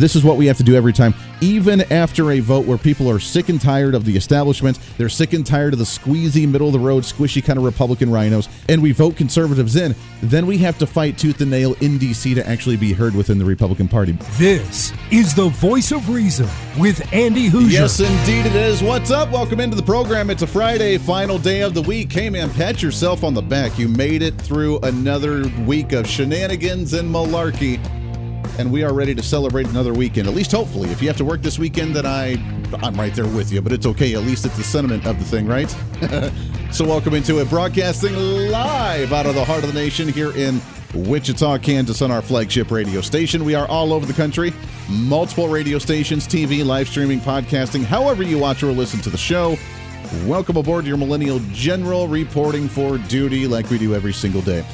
this is what we have to do every time, even after a vote where people are sick and tired of the establishment, they're sick and tired of the squeezy, middle of the road, squishy kind of Republican rhinos, and we vote conservatives in, then we have to fight tooth and nail in D.C. to actually be heard within the Republican Party. This is the voice of reason with Andy Hooser. Yes, indeed it is. What's up? Welcome into the program. It's a Friday, final day of the week. Hey, man, pat yourself on the back. You made it through another week of shenanigans and malarkey and we are ready to celebrate another weekend. At least hopefully. If you have to work this weekend, then I I'm right there with you, but it's okay. At least it's the sentiment of the thing, right? so welcome into it. Broadcasting live out of the heart of the nation here in Wichita, Kansas on our flagship radio station. We are all over the country. Multiple radio stations, TV, live streaming, podcasting, however you watch or listen to the show. Welcome aboard your Millennial General reporting for duty like we do every single day.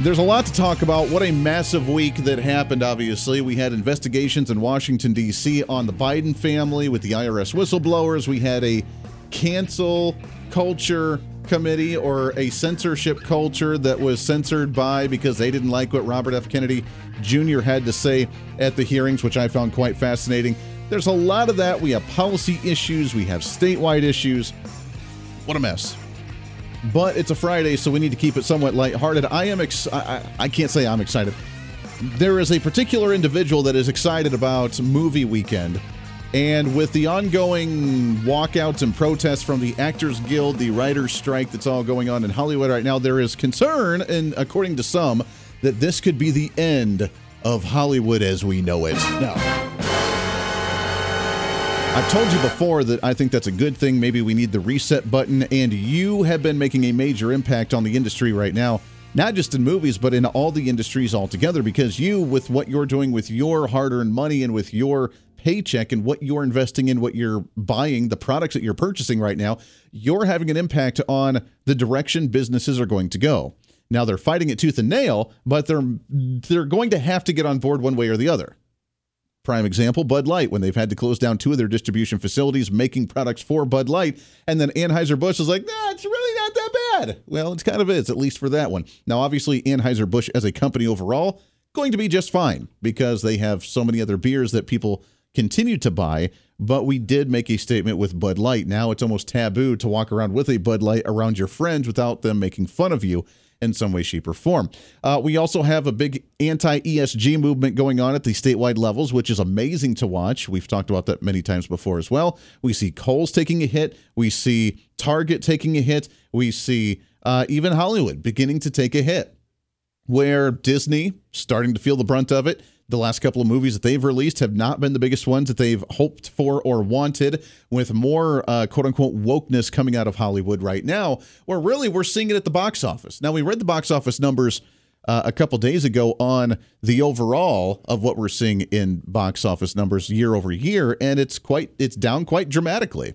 There's a lot to talk about. What a massive week that happened, obviously. We had investigations in Washington, D.C. on the Biden family with the IRS whistleblowers. We had a cancel culture committee or a censorship culture that was censored by because they didn't like what Robert F. Kennedy Jr. had to say at the hearings, which I found quite fascinating. There's a lot of that. We have policy issues, we have statewide issues. What a mess but it's a Friday, so we need to keep it somewhat lighthearted. I am ex- I, I can't say I'm excited. There is a particular individual that is excited about movie weekend. And with the ongoing walkouts and protests from the Actors Guild, the writers' strike that's all going on in Hollywood right now, there is concern, and according to some, that this could be the end of Hollywood as we know it. Now, I've told you before that I think that's a good thing. Maybe we need the reset button, and you have been making a major impact on the industry right now, not just in movies, but in all the industries altogether. Because you, with what you're doing with your hard earned money and with your paycheck and what you're investing in, what you're buying, the products that you're purchasing right now, you're having an impact on the direction businesses are going to go. Now they're fighting it tooth and nail, but they're they're going to have to get on board one way or the other. Prime example, Bud Light, when they've had to close down two of their distribution facilities making products for Bud Light. And then Anheuser-Busch is like, nah, it's really not that bad. Well, it's kind of is, at least for that one. Now, obviously, Anheuser-Busch as a company overall, going to be just fine because they have so many other beers that people continue to buy. But we did make a statement with Bud Light. Now it's almost taboo to walk around with a Bud Light around your friends without them making fun of you in some way, shape, or form. Uh, we also have a big anti ESG movement going on at the statewide levels, which is amazing to watch. We've talked about that many times before as well. We see Kohl's taking a hit, we see Target taking a hit, we see uh, even Hollywood beginning to take a hit, where Disney starting to feel the brunt of it the last couple of movies that they've released have not been the biggest ones that they've hoped for or wanted, with more uh, quote unquote wokeness coming out of Hollywood right now, where really we're seeing it at the box office. Now, we read the box office numbers uh, a couple days ago on the overall of what we're seeing in box office numbers year over year, and it's quite it's down quite dramatically.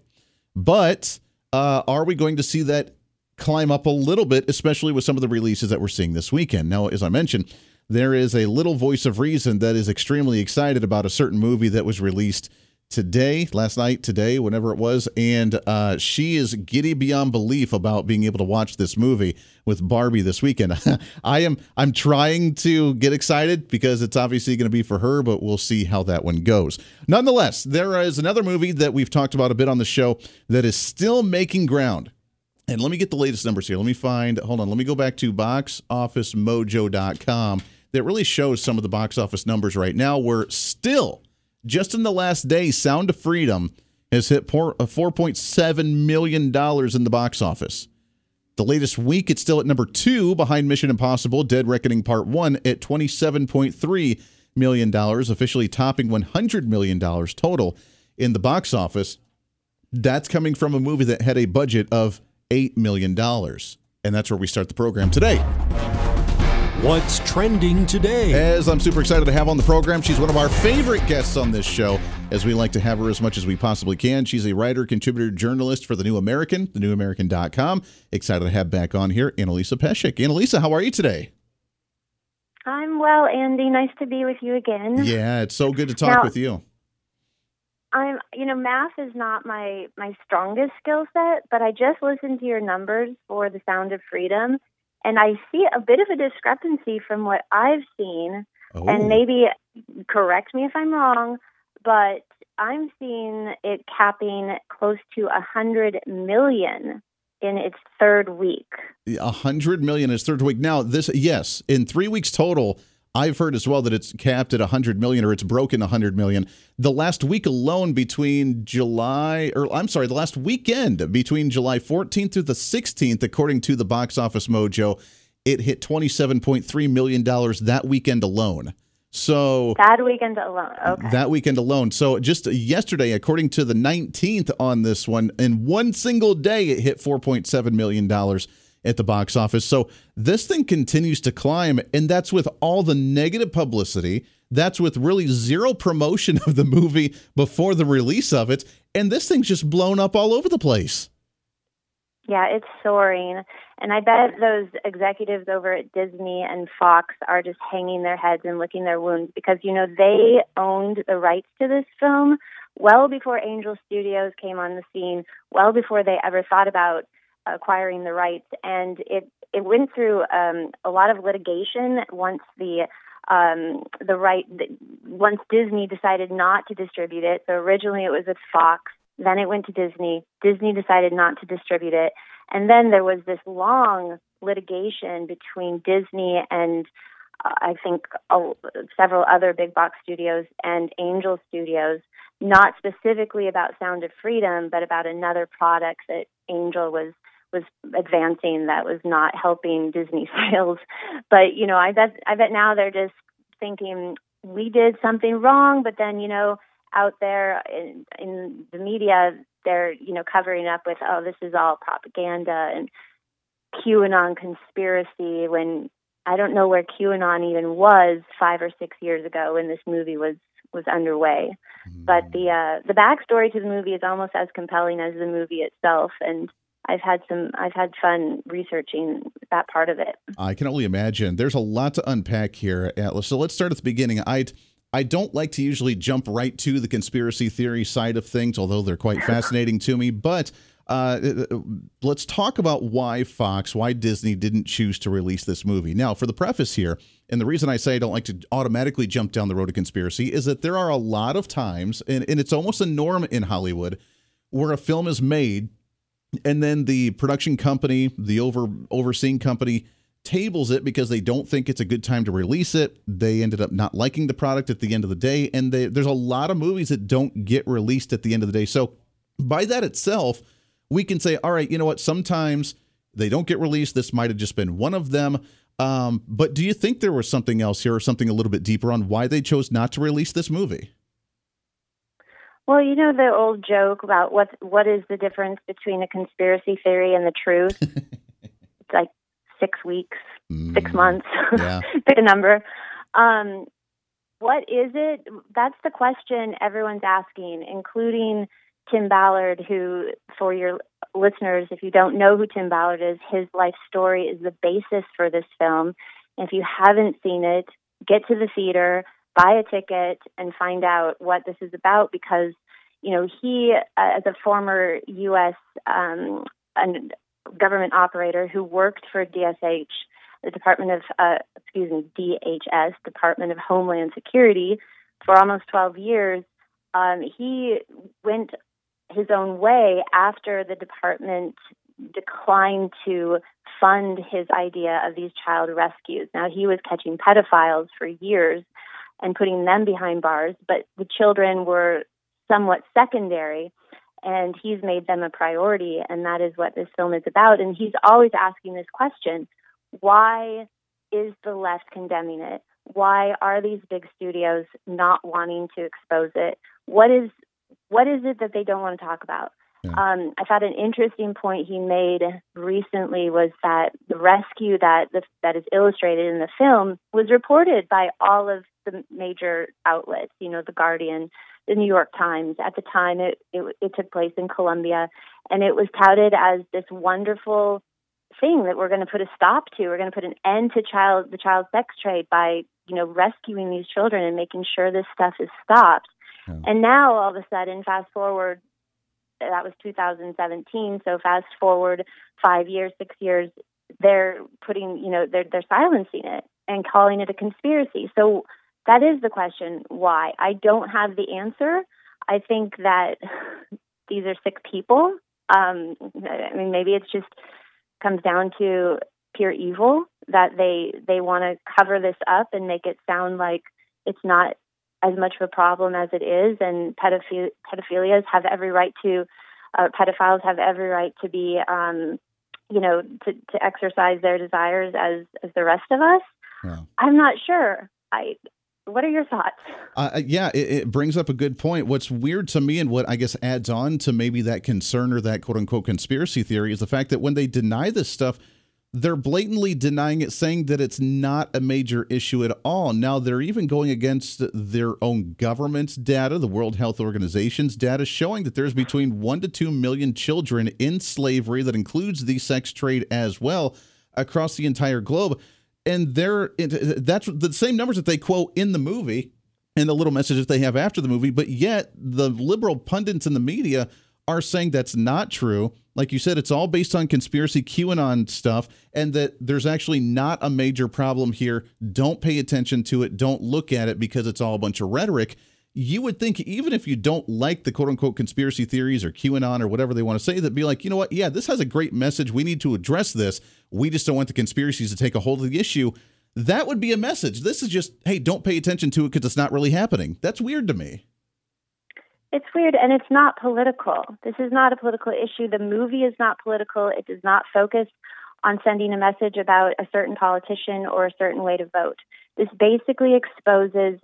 But uh, are we going to see that climb up a little bit, especially with some of the releases that we're seeing this weekend? Now, as I mentioned, there is a little voice of reason that is extremely excited about a certain movie that was released today, last night, today, whenever it was, and uh, she is giddy beyond belief about being able to watch this movie with Barbie this weekend. I am I'm trying to get excited because it's obviously going to be for her, but we'll see how that one goes. Nonetheless, there is another movie that we've talked about a bit on the show that is still making ground. And let me get the latest numbers here. Let me find, hold on, let me go back to boxofficemojo.com that really shows some of the box office numbers right now. We're still, just in the last day, Sound of Freedom has hit $4.7 uh, million in the box office. The latest week, it's still at number two behind Mission Impossible Dead Reckoning Part 1 at $27.3 million, officially topping $100 million total in the box office. That's coming from a movie that had a budget of $8 million. And that's where we start the program today. What's trending today? As I'm super excited to have on the program, she's one of our favorite guests on this show, as we like to have her as much as we possibly can. She's a writer, contributor, journalist for The New American, thenewamerican.com. Excited to have back on here Annalisa Pesek. Annalisa, how are you today? I'm well, Andy. Nice to be with you again. Yeah, it's so good to talk Now- with you. I'm, you know, math is not my my strongest skill set, but I just listened to your numbers for The Sound of Freedom, and I see a bit of a discrepancy from what I've seen. Oh, And maybe correct me if I'm wrong, but I'm seeing it capping close to a hundred million in its third week. a hundred million is third week. Now, this yes, in three weeks total, I've heard as well that it's capped at a hundred million or it's broken a hundred million. The last week alone between July or I'm sorry, the last weekend between July 14th through the 16th, according to the box office mojo, it hit twenty seven point three million dollars that weekend alone. So That weekend alone. Okay. that weekend alone. So just yesterday, according to the 19th on this one, in one single day, it hit 4.7 million dollars at the box office. So this thing continues to climb, and that's with all the negative publicity. That's with really zero promotion of the movie before the release of it, and this thing's just blown up all over the place. Yeah, it's soaring. And I bet those executives over at Disney and Fox are just hanging their heads and licking their wounds because, you know, they owned the rights to this film well before Angel Studios came on the scene, well before they ever thought about acquiring the rights. And it, it went through um, a lot of litigation once the um, the right once Disney decided not to distribute it. So originally it was with Fox, then it went to Disney. Disney decided not to distribute it, and then there was this long litigation between Disney and uh, I think uh, several other big box studios and Angel Studios, not specifically about Sound of Freedom, but about another product that Angel was was advancing that was not helping Disney sales. But you know, I bet I bet now they're just thinking we did something wrong, but then you know, out there in, in the media, they're you know covering up with oh this is all propaganda and QAnon conspiracy when I don't know where QAnon even was five or six years ago when this movie was was underway. But the uh, the backstory to the movie is almost as compelling as the movie itself, and I've had some I've had fun researching that part of it. I can only imagine. There's a lot to unpack here, Atlas. So let's start at the beginning. I I don't like to usually jump right to the conspiracy theory side of things, although they're quite fascinating to me. But uh, let's talk about why Fox, why Disney didn't choose to release this movie. Now, for the preface here, and the reason I say I don't like to automatically jump down the road of conspiracy is that there are a lot of times, and, and it's almost a norm in Hollywood, where a film is made and then the production company, the over overseeing company, tables it because they don't think it's a good time to release it. They ended up not liking the product at the end of the day, and they, there's a lot of movies that don't get released at the end of the day. So by that itself, we can say, all right, you know what? Sometimes they don't get released. This might have just been one of them. Um, but do you think there was something else here, or something a little bit deeper on why they chose not to release this movie? Well, you know the old joke about what what is the difference between a conspiracy theory and the truth? it's like six weeks, six Mm, months. yeah. Pick a number. Um, what is it? That's the question everyone's asking, including Tim Ballard, who, for your listeners, if you don't know who Tim Ballard is, his life story is the basis for this film. If you haven't seen it, get to the theater, buy a ticket, and find out what this is about because, you know, he, uh, as a former U.S. Um, government operator who worked for DSH, the Department of, uh, excuse me, DHS, Department of Homeland Security, for almost 12 years. Um, he went his own way after the department declined to fund his idea of these child rescues. Now, he was catching pedophiles for years and putting them behind bars, but the children were somewhat secondary and he's made them a priority and that is what this film is about. And he's always asking this question why is the left condemning it? Why are these big studios not wanting to expose it? What is what is it that they don't want to talk about Yeah. um, i thought an interesting point he made recently was that the rescue that the, that is illustrated in the film was reported by all of the major outlets you know the guardian the New York Times. At the time, it, it, it took place in Colombia, and it was touted as this wonderful thing that we're going to put a stop to. We're going to put an end to child the child sex trade by you know rescuing these children and making sure this stuff is stopped. And now all of a sudden, fast forward, that was 2017. So fast forward five years, six years, they're putting you know they're they're silencing it and calling it a conspiracy. So that is the question why. I don't have the answer. I think that these are sick people. Um, I mean, maybe it's just comes down to pure evil that they they want to cover this up and make it sound like it's not as much of a problem as it is, and pedophilia pedophilias have every right to uh, pedophiles have every right to be um, you know to, to exercise their desires as as the rest of us. Yeah. I'm not sure. I what are your thoughts? Uh, uh, yeah, it, it, brings up a good point. What's weird to me, and what I guess adds on to maybe that concern or that quote unquote conspiracy theory, is the fact that when they deny this stuff, they're blatantly denying it, saying that it's not a major issue at all. Now, they're even going against their own government's data, the World Health Organization's data, showing that there's between one to two million children in slavery that includes the sex trade as well across the entire globe and they're that's the same numbers that they quote in the movie and the little messages they have after the movie but yet the liberal pundits in the media are saying that's not true like you said it's all based on conspiracy qanon stuff and that there's actually not a major problem here don't pay attention to it don't look at it because it's all a bunch of rhetoric you would think even if you don't like the quote unquote conspiracy theories or QAnon or whatever they want to say, that be like, you know what? Yeah, this has a great message. We need to address this. We just don't want the conspiracies to take a hold of the issue. That would be a message. This is just, hey, don't pay attention to it because it's not really happening. That's weird to me. It's weird, and it's not political. This is not a political issue. The movie is not political. It does not focus on sending a message about a certain politician or a certain way to vote. This basically exposes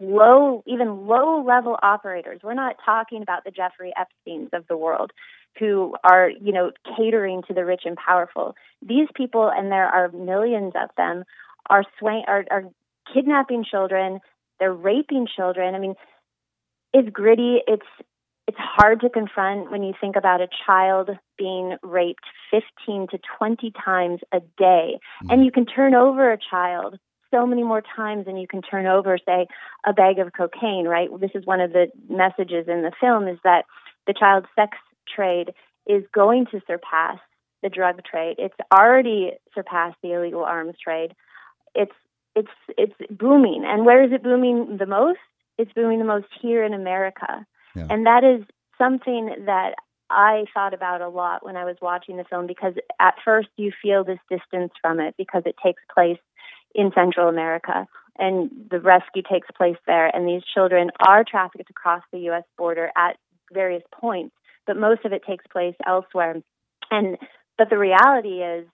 low, even low level operators. We're not talking about the Jeffrey Epsteins of the world who are, you know, catering to the rich and powerful. These people, and there are millions of them, are sway, are, are kidnapping children. They're raping children. I mean, it's gritty. It's it's hard to confront when you think about a child being raped 15 to 20 times a day. Mm-hmm. And you can turn over a child so many more times than you can turn over, say, a bag of cocaine, right? This is one of the messages in the film is that the child sex trade is going to surpass the drug trade. It's already surpassed the illegal arms trade. It's it's it's booming. And where is it booming the most? It's booming the most here in America. Yeah. And that is something that I thought about a lot when I was watching the film because at first you feel this distance from it because it takes place in Central America. And the rescue takes place there, and these children are trafficked across the U.S. border at various points, but most of it takes place elsewhere. And but the reality is,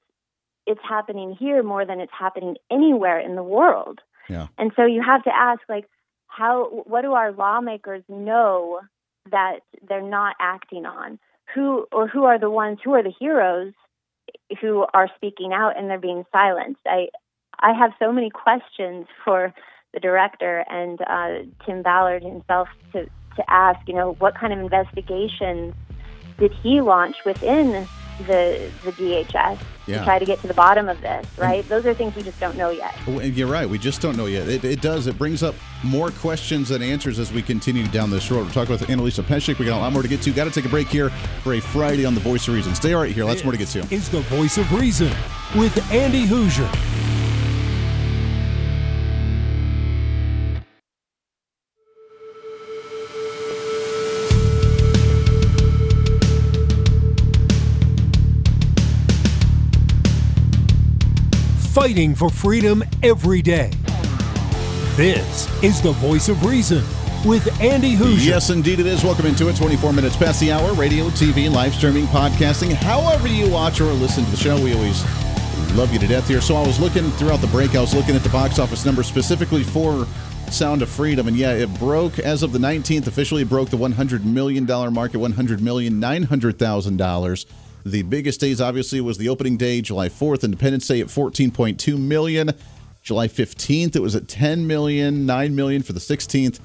it's happening here more than it's happening anywhere in the world. Yeah. And so you have to ask, like, how? What do our lawmakers know that they're not acting on? Who or who are the ones? Who are the heroes who are speaking out and they're being silenced? I I have so many questions for the director and uh, Tim Ballard himself to, to ask, you know, what kind of investigations did he launch within the the DHS yeah. to try to get to the bottom of this, right? And Those are things we just don't know yet. Oh, you're right. We just don't know yet. It, it does. It brings up more questions than answers as we continue down this road. We're talking with Annalisa Pesek. We got a lot more to get to. Got to take a break here for a Friday on the Voice of Reason. Stay right here. Lots more to get to. Is the Voice of Reason with Andy Hooser. fighting for freedom every day. This is the voice of reason with Andy Hooser. Yes, indeed it is. Welcome into it. 24 minutes past the hour. Radio, TV, live streaming, podcasting. However you watch or listen to the show, we always love you to death here. So I was looking throughout the break, I was looking at the box office numbers specifically for Sound of Freedom. And yeah, it broke as of the 19th, officially broke the $100 million market, $100,900,000. The biggest days, obviously, was the opening day, July 4th, Independence Day at 14.2 million. July 15th, it was at 10 million, 9 million for the 16th.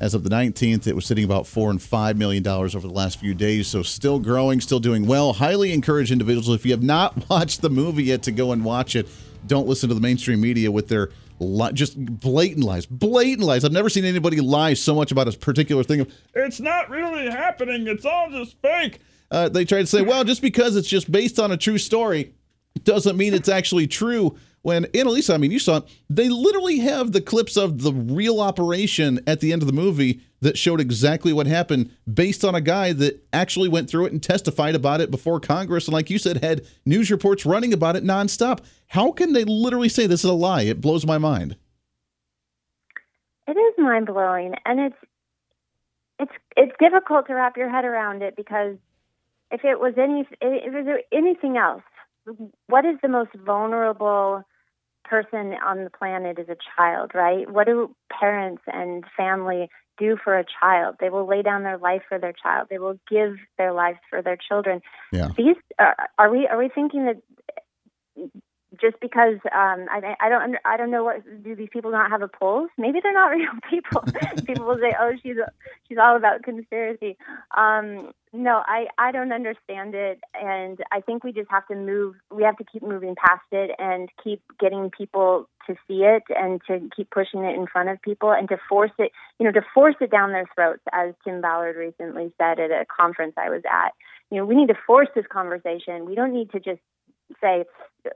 As of the 19th, it was sitting about four and five million dollars over the last few days. So still growing, still doing well. Highly encourage individuals if you have not watched the movie yet to go and watch it. Don't listen to the mainstream media with their li- just blatant lies, blatant lies. I've never seen anybody lie so much about a particular thing. It's not really happening. It's all just fake. Uh, they try to say, well, just because it's just based on a true story doesn't mean it's actually true when Annalisa, I mean, you saw it, they literally have the clips of the real operation at the end of the movie that showed exactly what happened based on a guy that actually went through it and testified about it before Congress. And like you said, had news reports running about it nonstop. How can they literally say this is a lie? It blows my mind. It is mind blowing, and it's it's it's difficult to wrap your head around it because if it was any if it was anything else, what is the most vulnerable person on the planet is a child, right? What do parents and family do for a child? They will lay down their life for their child. They will give their lives for their children. Yeah. These are, are we are we thinking that just because um, I, I don't I don't know what do these people not have a pulse? Maybe they're not real people. people will say, "Oh, she's a, she's all about conspiracy." Um, no, I I don't understand it, and I think we just have to move. We have to keep moving past it and keep getting people to see it and to keep pushing it in front of people and to force it, you know, to force it down their throats, as Tim Ballard recently said at a conference I was at. You know, we need to force this conversation. We don't need to just say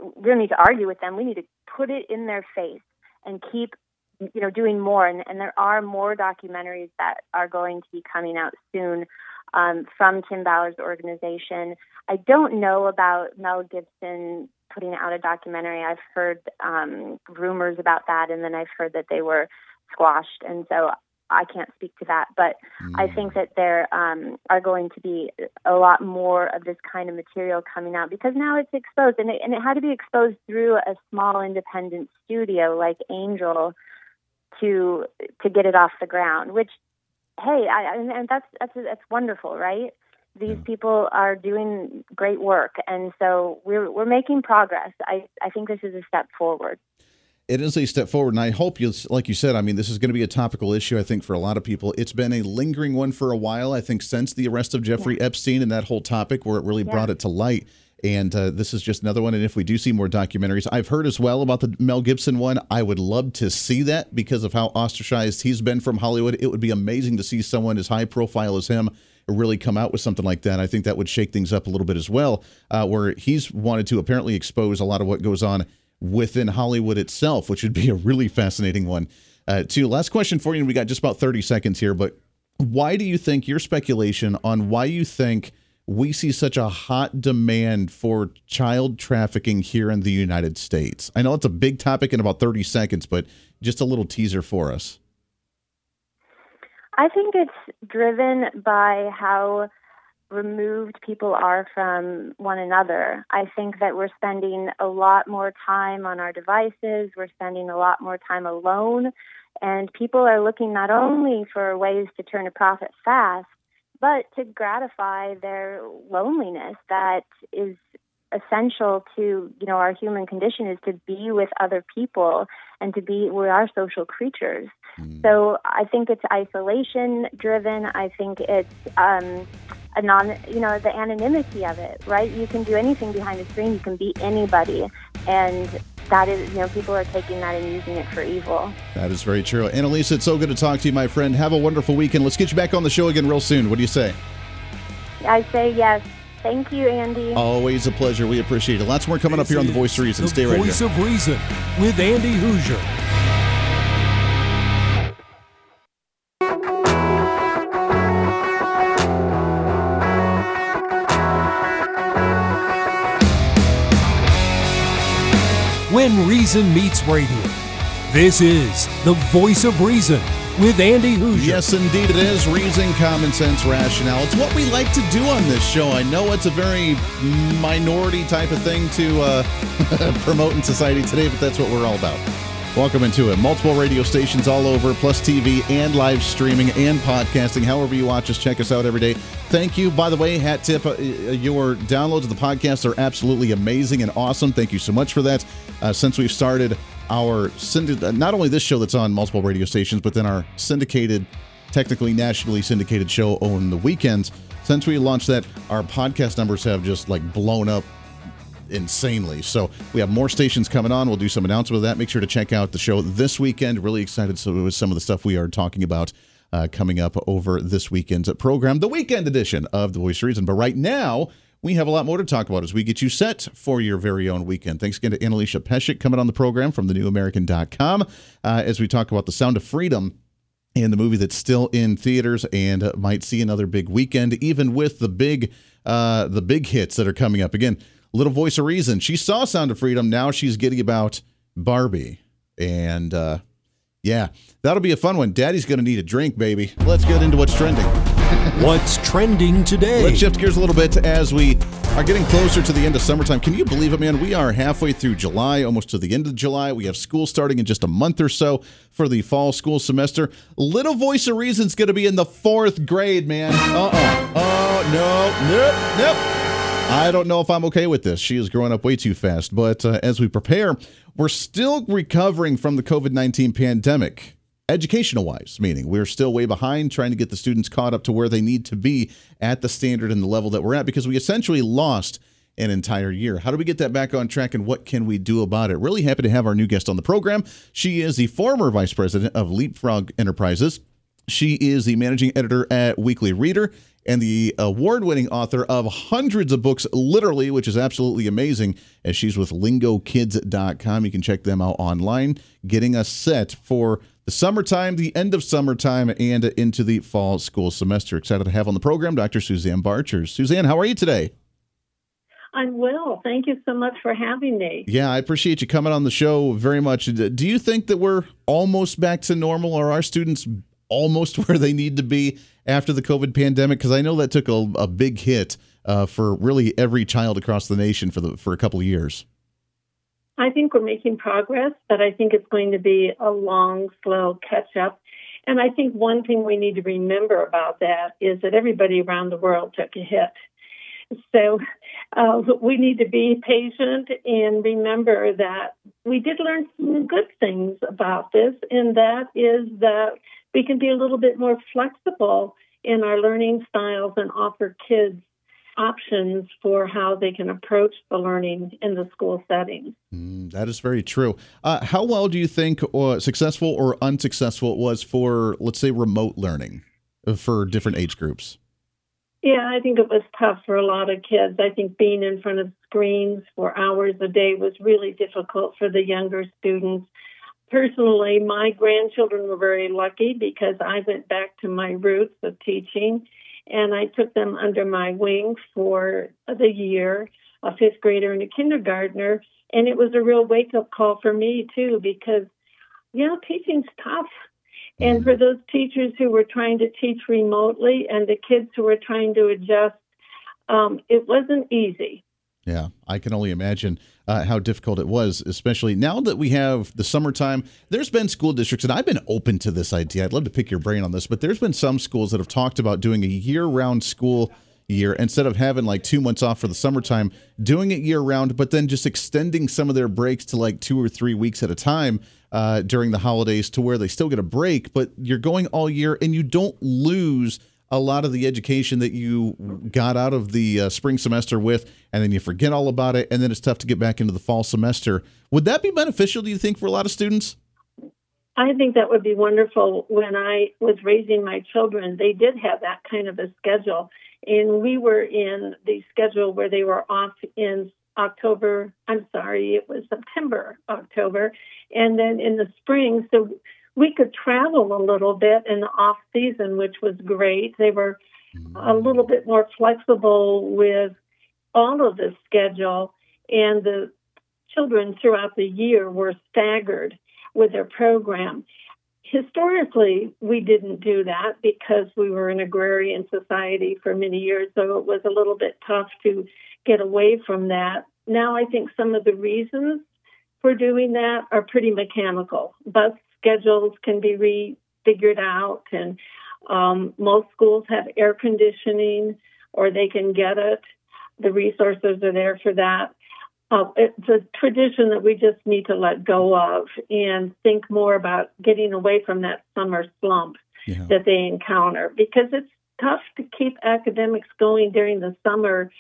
we don't need to argue with them. We need to put it in their face and keep you know doing more. And, and there are more documentaries that are going to be coming out soon um, from Tim Ballard's organization. I don't know about Mel Gibson putting out a documentary. I've heard um, rumors about that, and then I've heard that they were squashed. And so I can't speak to that, but mm. I think that there um, are going to be a lot more of this kind of material coming out because now it's exposed, and it, and it had to be exposed through a small independent studio like Angel to to get it off the ground. Which, hey, I, and, and that's that's that's wonderful, right? These yeah. people are doing great work, and so we're we're making progress. I I think this is a step forward it is a step forward, and I hope you, like you said, I mean, this is going to be a topical issue. I think for a lot of people, it's been a lingering one for a while. I think since the arrest of Jeffrey yeah. Epstein and that whole topic, where it really yeah. brought it to light. And uh, this is just another one. And if we do see more documentaries, I've heard as well about the Mel Gibson one. I would love to see that because of how ostracized he's been from Hollywood. It would be amazing to see someone as high profile as him really come out with something like that. I think that would shake things up a little bit as well, uh, where he's wanted to apparently expose a lot of what goes on within Hollywood itself, which would be a really fascinating one. Uh, too. Last question for you, we got just about 30 seconds here, but why do you think your speculation on why you think we see such a hot demand for child trafficking here in the United States? I know it's a big topic in about 30 seconds, but just a little teaser for us. I think it's driven by how removed people are from one another. I think that we're spending a lot more time on our devices, we're spending a lot more time alone, and people are looking not only for ways to turn a profit fast, but to gratify their loneliness that is essential to you know our human condition is to be with other people and to be we are social creatures mm. so i think it's isolation driven i think it's um a non you know the anonymity of it right you can do anything behind the screen you can be anybody and that is you know people are taking that and using it for evil that is very true annalisa it's so good to talk to you my friend have a wonderful weekend let's get you back on the show again real soon what do you say i say yes Thank you, Andy. Always a pleasure. We appreciate it. Lots more coming this up here on The Voice of Reason. Stay right here. Voice of Reason with Andy Hooser. Reason Meets Radio. This is the voice of reason with Andy Hooser. Yes, indeed, it is reason, common sense, rationale. It's what we like to do on this show. I know it's a very minority type of thing to uh, promote in society today, but that's what we're all about. Welcome into it. Multiple radio stations all over, plus TV and live streaming and podcasting. However, you watch us, check us out every day. Thank you. By the way, hat tip uh, your downloads of the podcast are absolutely amazing and awesome. Thank you so much for that. Uh, since we've started our syndicated, uh, not only this show that's on multiple radio stations, but then our syndicated technically nationally syndicated show on the weekends. Since we launched that, our podcast numbers have just like blown up insanely. So we have more stations coming on. We'll do some announcements of that. Make sure to check out the show this weekend. Really excited so with some of the stuff we are talking about uh, coming up over this weekend's program, the weekend edition of The Voice of Reason. But right now, we have a lot more to talk about as we get you set for your very own weekend. Thanks again to Annalisa Pesek coming on the program from thenewamerican.com uh, as we talk about The Sound of Freedom and the movie that's still in theaters and might see another big weekend, even with the big uh, the big hits that are coming up. Again, little voice of reason. She saw Sound of Freedom. Now she's getting about Barbie, and uh, yeah, that'll be a fun one. Daddy's going to need a drink, baby. Let's get into what's trending. what's trending today? Let's shift gears a little bit as we are getting closer to the end of summertime. Can you believe it, man? We are halfway through July, almost to the end of July. We have school starting in just a month or so for the fall school semester. Little Voice of Reason's going to be in the fourth grade, man. Uh uh Oh, no. Nope. Nope. I don't know if I'm okay with this. She is growing up way too fast. But uh, as we prepare, we're still recovering from the COVID 19 pandemic. Educational wise, meaning we're still way behind trying to get the students caught up to where they need to be at the standard and the level that we're at because we essentially lost an entire year. How do we get that back on track and what can we do about it? Really happy to have our new guest on the program. She is the former vice president of Leapfrog Enterprises. She is the managing editor at Weekly Reader and the award winning author of hundreds of books, literally, which is absolutely amazing, as she's with lingokids.com. You can check them out online, getting us set for the summertime, the end of summertime, and into the fall school semester. Excited to have on the program Dr. Suzanne Barchers. Suzanne, how are you today? I'm well. Thank you so much for having me. Yeah, I appreciate you coming on the show very much. Do you think that we're almost back to normal? or Are our students almost where they need to be after the COVID pandemic? Because I know that took a, a big hit uh, for really every child across the nation for the for a couple of years. I think we're making progress, but I think it's going to be a long, slow catch up. And I think one thing we need to remember about that is that everybody around the world took a hit. So uh, we need to be patient and remember that we did learn some good things about this, and that is that we can be a little bit more flexible in our learning styles and offer kids options for how they can approach the learning in the school setting. Mm, that is very true. Uh, how well do you think uh, successful or unsuccessful it was for, let's say, remote learning uh, for different age groups? Yeah, I think it was tough for a lot of kids. I think being in front of screens for hours a day was really difficult for the younger students personally, my grandchildren were very lucky because I went back to my roots of teaching and I took them under my wing for the year, a fifth grader and a kindergartner. And it was a real wake up call for me, too, because, yeah, teaching's tough. And for those teachers who were trying to teach remotely and the kids who were trying to adjust, um, it wasn't easy. Yeah, I can only imagine uh, how difficult it was, especially now that we have the summertime. There's been school districts, and I've been open to this idea. I'd love to pick your brain on this, but there's been some schools that have talked about doing a year round school year instead of having like two months off for the summertime, doing it year round, but then just extending some of their breaks to like two or three weeks at a time uh, during the holidays to where they still get a break, but you're going all year and you don't lose a lot of the education that you got out of the uh, spring semester with, and then you forget all about it, and then it's tough to get back into the fall semester. Would that be beneficial, do you think, for a lot of students? I think that would be wonderful. When I was raising my children, they did have that kind of a schedule. And we were in the schedule where they were off in October. I'm sorry, it was September, October. And then in the spring, so we could travel a little bit in the off season, which was great. They were a little bit more flexible with all of the schedule, and the children throughout the year were staggered with their program. Historically, we didn't do that because we were an agrarian society for many years, so it was a little bit tough to get away from that. Now, I think some of the reasons for doing that are pretty mechanical. Bus schedules can be refigured out, and um, most schools have air conditioning or they can get it. The resources are there for that. Uh, it's a tradition that we just need to let go of and think more about getting away from that summer slump yeah. that they encounter because it's tough to keep academics going during the summer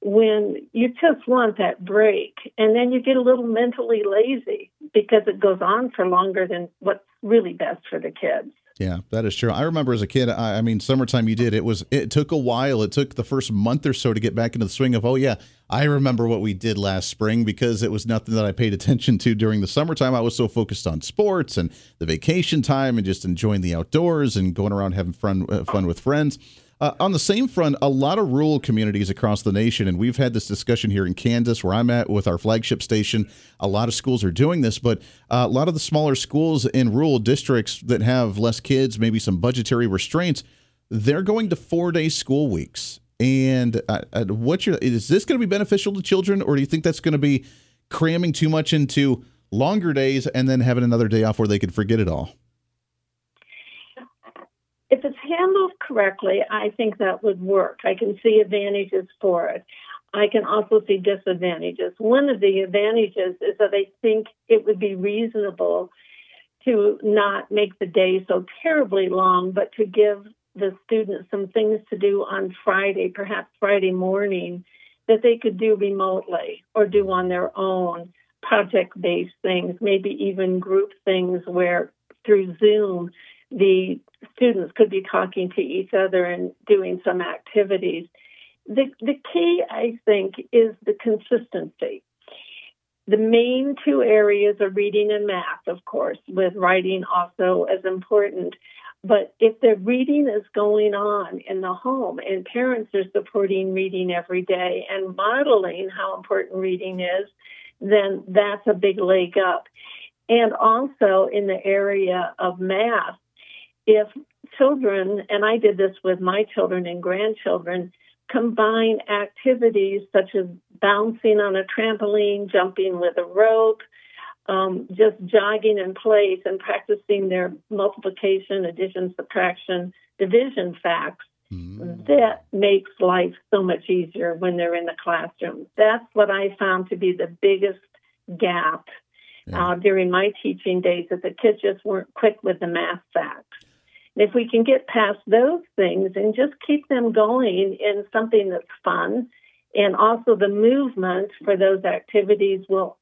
when you just want that break and then you get a little mentally lazy because it goes on for longer than what's really best for the kids. Yeah, that is true. I remember as a kid, I, I, mean, summertime you did. It was it took a while. It took the first month or so to get back into the swing of, oh yeah, I remember what we did last spring because it was nothing that I paid attention to during the summertime. I was so focused on sports and the vacation time and just enjoying the outdoors and going around having fun uh, fun with friends. Uh, on the same front, a lot of rural communities across the nation, and we've had this discussion here in Kansas, where I'm at with our flagship station. A lot of schools are doing this, but uh, a lot of the smaller schools in rural districts that have less kids, maybe some budgetary restraints, they're going to four day school weeks. And uh, uh your is this going to be beneficial to children, or do you think that's going to be cramming too much into longer days and then having another day off where they could forget it all? if it's handled correctly, I think that would work. I can see advantages for it. I can also see disadvantages. One of the advantages is that I think it would be reasonable to not make the day so terribly long, but to give the students some things to do on Friday, perhaps Friday morning, that they could do remotely or do on their own, project based things, maybe even group things where through Zoom the students could be talking to each other and doing some activities. The, the key, I think, is the consistency. The main two areas are reading and math, of course, with writing also as important. But if the reading is going on in the home and parents are supporting reading every day and modeling how important reading is, then that's a big leg up. And also in the area of math, if children, and I did this with my children and grandchildren, combine activities such as bouncing on a trampoline, jumping with a rope, um, just jogging in place and practicing their multiplication, addition, subtraction, division facts, mm. that makes life so much easier when they're in the classroom. That's what I found to be the biggest gap yeah. uh, during my teaching days that the kids just weren't quick with the math facts if we can get past those things and just keep them going in something that's fun, and also the movement for those activities will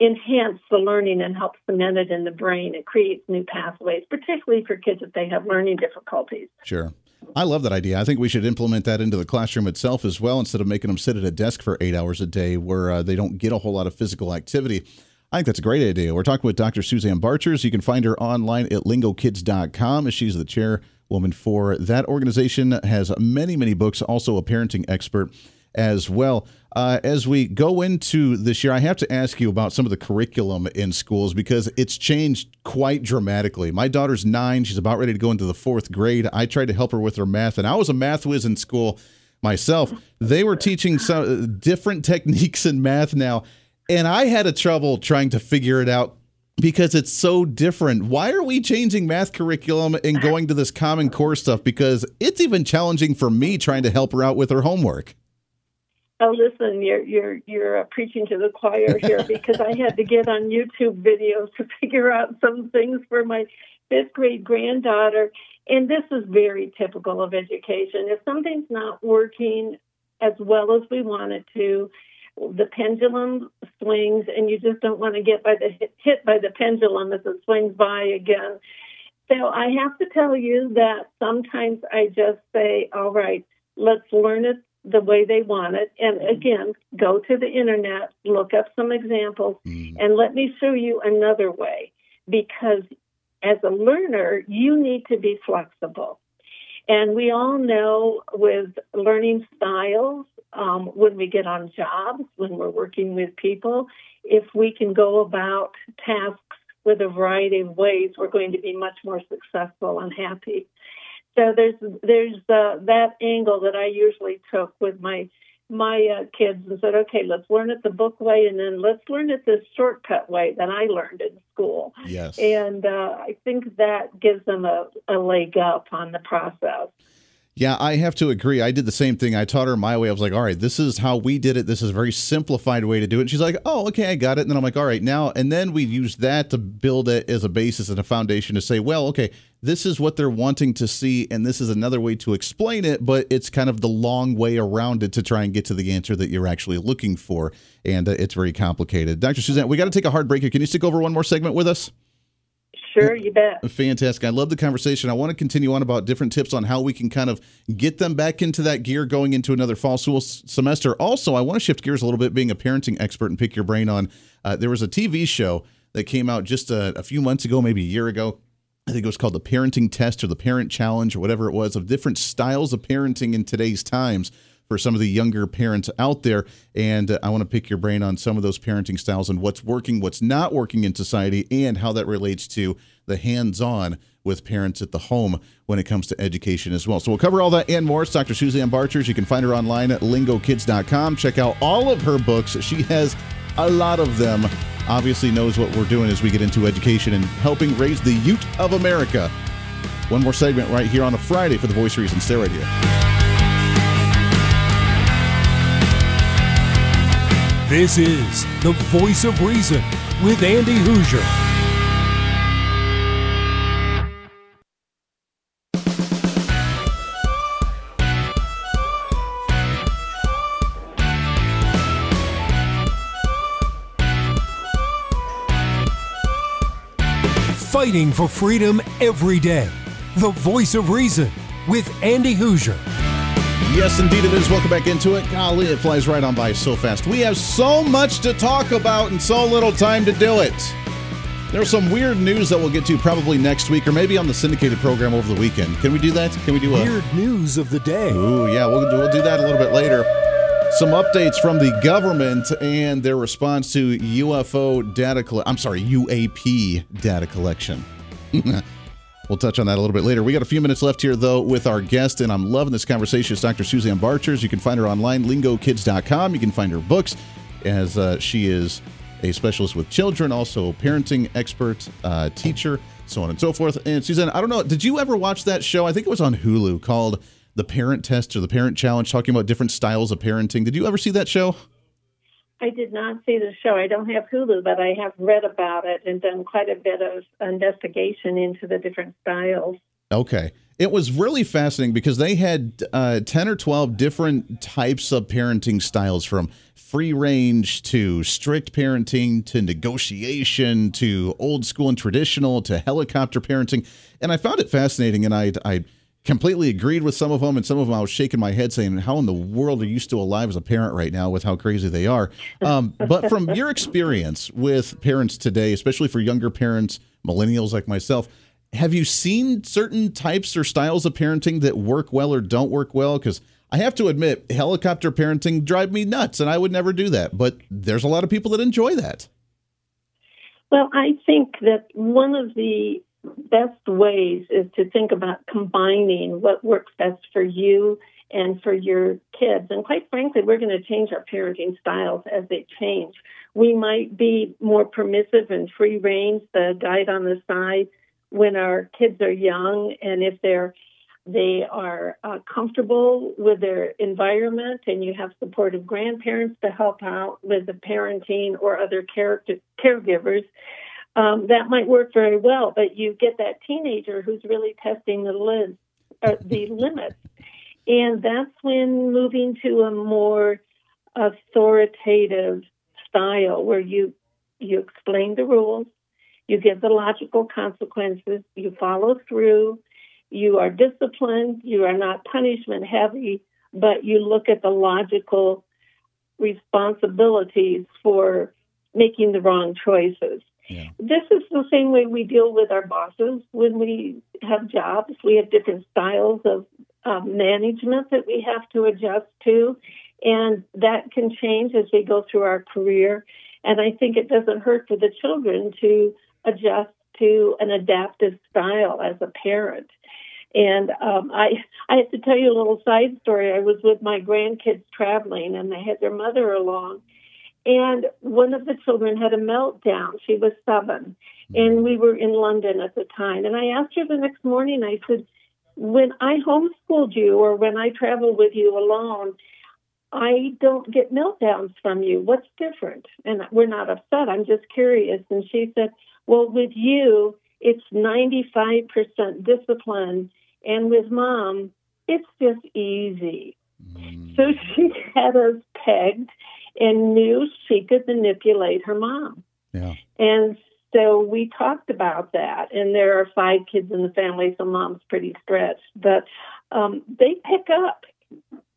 enhance the learning and help cement it in the brain. It creates new pathways, particularly for kids if they have learning difficulties. Sure. I love that idea. I think we should implement that into the classroom itself as well instead of making them sit at a desk for eight hours a day where uh, they don't get a whole lot of physical activity. I think that's a great idea. We're talking with Dr. Suzanne Barchers. You can find her online at lingokids.com. She's the chairwoman for that organization, has many, many books, also a parenting expert as well. Uh, as we go into this year, I have to ask you about some of the curriculum in schools because it's changed quite dramatically. My daughter's nine. She's about ready to go into the fourth grade. I tried to help her with her math, and I was a math whiz in school myself. They were teaching some different techniques in math now and I had a trouble trying to figure it out because it's so different. Why are we changing math curriculum and going to this common core stuff? Because it's even challenging for me trying to help her out with her homework. Oh, listen, you're you're you're uh, preaching to the choir here because I had to get on YouTube videos to figure out some things for my fifth grade granddaughter, and this is very typical of education. If something's not working as well as we want it to, the pendulum swings and you just don't want to get by the hit by the pendulum as it swings by again. So I have to tell you that sometimes I just say, all right, let's learn it the way they want it. And mm-hmm. again, go to the internet, look up some examples, mm. and let me show you another way. Because as a learner, you need to be flexible. And we all know with learning styles, um, when we get on jobs, when we're working with people, if we can go about tasks with a variety of ways, we're going to be much more successful and happy. So there's there's uh, that angle that I usually took with my my uh, kids and said, okay, let's learn it the book way, and then let's learn it the shortcut way that I learned in school. Yes. And uh, I think that gives them a, a leg up on the process. Yeah, I have to agree. I did the same thing. I taught her my way. I was like, all right, this is how we did it. This is a very simplified way to do it. And she's like, oh, okay, I got it. And then I'm like, all right, now, and then we use that to build it as a basis and a foundation to say, well, okay, this is what they're wanting to see. And this is another way to explain it, but it's kind of the long way around it to try and get to the answer that you're actually looking for. And uh, it's very complicated. Dr. Suzanne, we got to take a hard break here. Can you stick over one more segment with us? Sure, you bet. Fantastic. I love the conversation. I want to continue on about different tips on how we can kind of get them back into that gear going into another fall school semester. Also, I want to shift gears a little bit, being a parenting expert, and pick your brain on. Uh, there was a TV show that came out just a, a few months ago, maybe a year ago. I think it was called the Parenting Test or the Parent Challenge or whatever it was of different styles of parenting in today's times for some of the younger parents out there. And uh, I want to pick your brain on some of those parenting styles and what's working, what's not working in society, and how that relates to the hands on with parents at the home when it comes to education as well. So we'll cover all that and more. It's Dr. Suzanne Barchers. You can find her online at lingokids.com. Check out all of her books. She has a lot of them. Obviously, knows what we're doing as we get into education and helping raise the youth of America. One more segment right here on a Friday for the Voice Reason. Stay right here. This is the voice of reason with Andy Hooser. Fighting for freedom every day. The voice of reason with Andy Hooser. Yes, indeed it is. Welcome back into it. Golly, it flies right on by so fast. We have so much to talk about and so little time to do it. There's some weird news that we'll get to probably next week or maybe on the syndicated program over the weekend. Can we do that? Can we do a weird news of the day? Ooh, yeah, we'll, we'll do that a little bit later. Some updates from the government and their response to UFO data collection. I'm sorry, UAP data collection. We'll touch on that a little bit later. We got a few minutes left here, though, with our guest, and I'm loving this conversation. It's Dr. Suzanne Barchers. You can find her online, lingokids.com. You can find her books, as uh, she is a specialist with children, also parenting expert, uh, teacher, so on and so forth. And Suzanne, I don't know, did you ever watch that show? I think it was on Hulu called The Parent Test or The Parent Challenge, talking about different styles of parenting. Did you ever see that show? I did not see the show. I don't have Hulu, but I have read about it and done quite a bit of investigation into the different styles. Okay. It was really fascinating because they had uh, 10 or 12 different types of parenting styles from free range to strict parenting to negotiation to old school and traditional to helicopter parenting. And I found it fascinating and I, I completely agreed with some of them, and some of them I was shaking my head saying, "How in the world are you still alive as a parent right now with how crazy they are?" Um, but from your experience with parents today, especially for younger parents, millennials like myself, have you seen certain types or styles of parenting that work well or don't work well? Because I have to admit, helicopter parenting drive me nuts, and I would never do that. But there's a lot of people that enjoy that. Well, I think that one of the best ways is to think about combining what works best for you and for your kids. And quite frankly, we're going to change our parenting styles as they change. We might be more permissive and free range, the guide on the side, when our kids are young and if they're they are uh, comfortable with their environment and you have supportive grandparents to help out with the parenting or other character, caregivers um, that might work very well. But you get that teenager who's really testing the lids, uh, the limits, and that's when moving to a more authoritative style where you you explain the rules, you give the logical consequences, you follow through, you are disciplined, you are not punishment heavy, but you look at the logical responsibilities for making the wrong choices. This is the same way we deal with our bosses when we have jobs. We have different styles of um, management that we have to adjust to, and that can change as we go through our career. And I think it doesn't hurt for the children to adjust to an adaptive style as a parent. And um, I I have to tell you a little side story. I was with my grandkids traveling, and they had their mother along, and one of the children had a meltdown. She was seven. And we were in London at the time. And I asked her the next morning, I said, when I homeschooled you or when I travel with you alone, I don't get meltdowns from you. What's different? And we're not upset. I'm just curious. And she said, Well, with you, it's 95% discipline. And with mom, it's just easy. Mm. So she had us pegged and knew she could manipulate her mom. Yeah. And so we talked about that. And there are five kids in the family, so mom's pretty stretched. But um, they pick up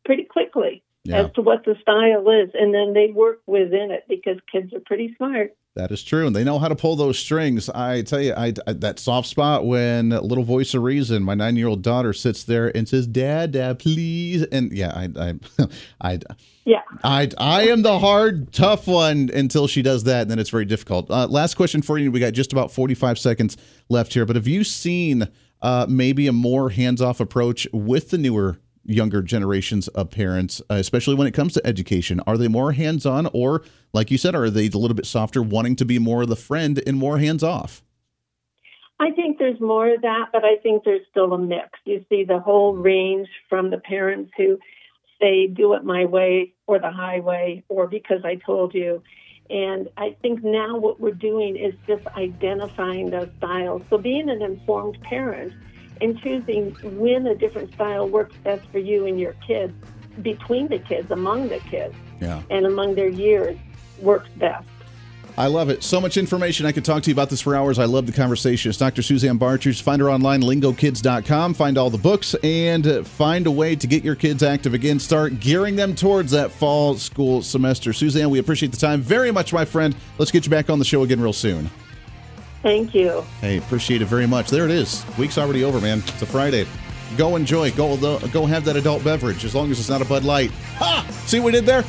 pretty quickly yeah. as to what the style is, and then they work within it because kids are pretty smart. That is true, and they know how to pull those strings. I tell you, I, I that soft spot when little voice of reason, my nine-year-old daughter sits there and says, "Dad, Dad, please," and yeah, I, I, I, yeah, I, I am the hard, tough one until she does that, and then it's very difficult. Uh, last question for you. We got just about forty-five seconds left here, but have you seen uh, maybe a more hands-off approach with the newer younger generations of parents, uh, especially when it comes to education? Are they more hands on, or, like you said, are they a little bit softer, wanting to be more of the friend and more hands off? I think there's more of that, but I think there's still a mix. You see the whole range from the parents who say, do it my way or the highway or because I told you. And I think now what we're doing is just identifying those styles. So being an informed parent, and choosing when a different style works best for you and your kids, between the kids, among the kids, yeah. and among their years, works best. I love it. So much information. I could talk to you about this for hours. I love the conversation. It's Dr. Suzanne Barchers. Find her online, lingokids.com. Find all the books and uh, find a way to get your kids active again. Start gearing them towards that fall school semester. Suzanne, we appreciate the time very much, my friend. Let's get you back on the show again real soon. Thank you. Hey, appreciate it very much. There it is. Week's already over, man. It's a Friday. Go enjoy. Go go have that adult beverage as long as it's not a Bud Light. Ha! See what we did there?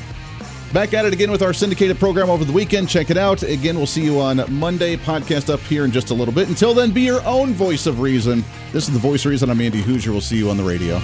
Back at it again with our syndicated program over the weekend. Check it out. Again, we'll see you on Monday. Podcast up here in just a little bit. Until then, be your own voice of reason. This is the voice of reason. I'm Andy Hooser. We'll see you on the radio.